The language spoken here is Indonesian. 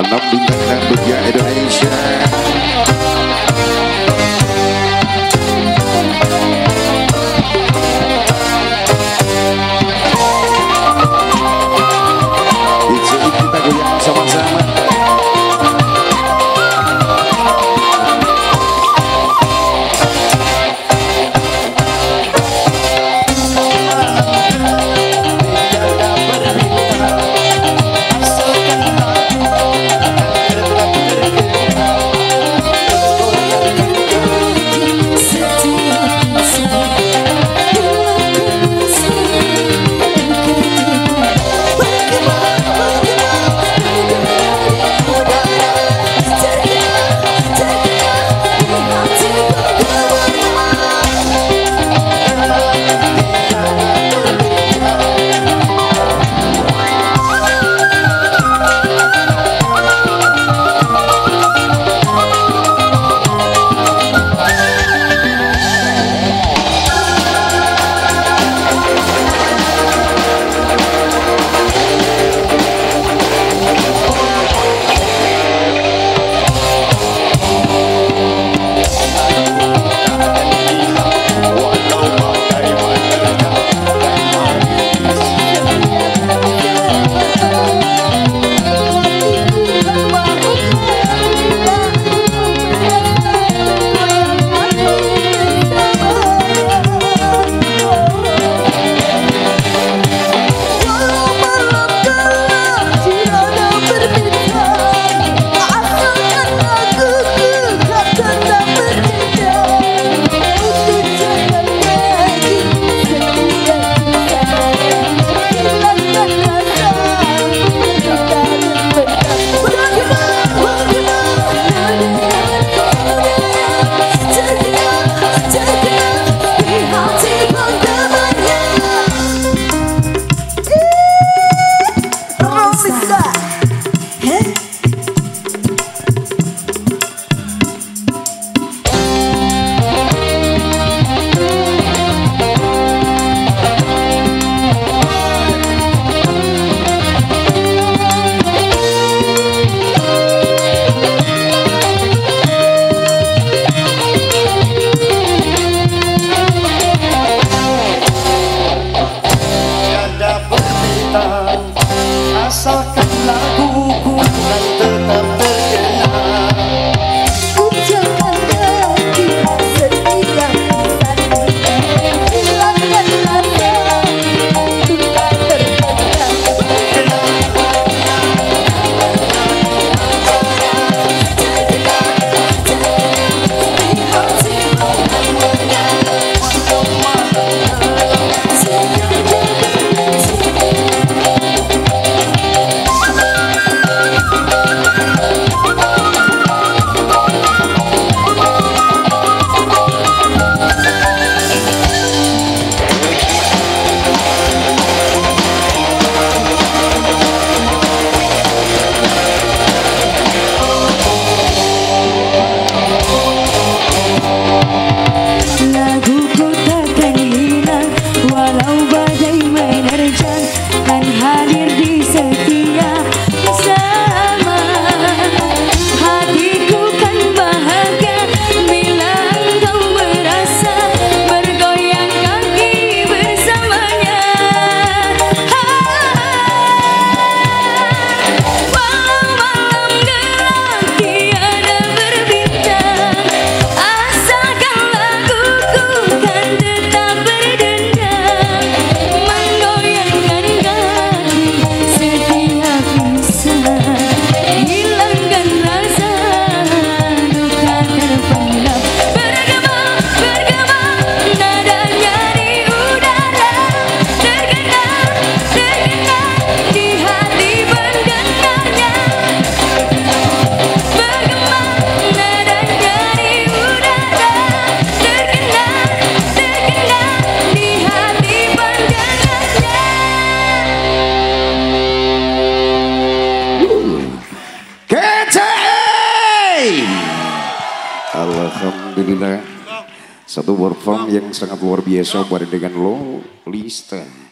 Alhamdulillah berjaya Indonesia lagu Alhamdulillah satu perform yang sangat luar biasa bareng dengan lo Lista.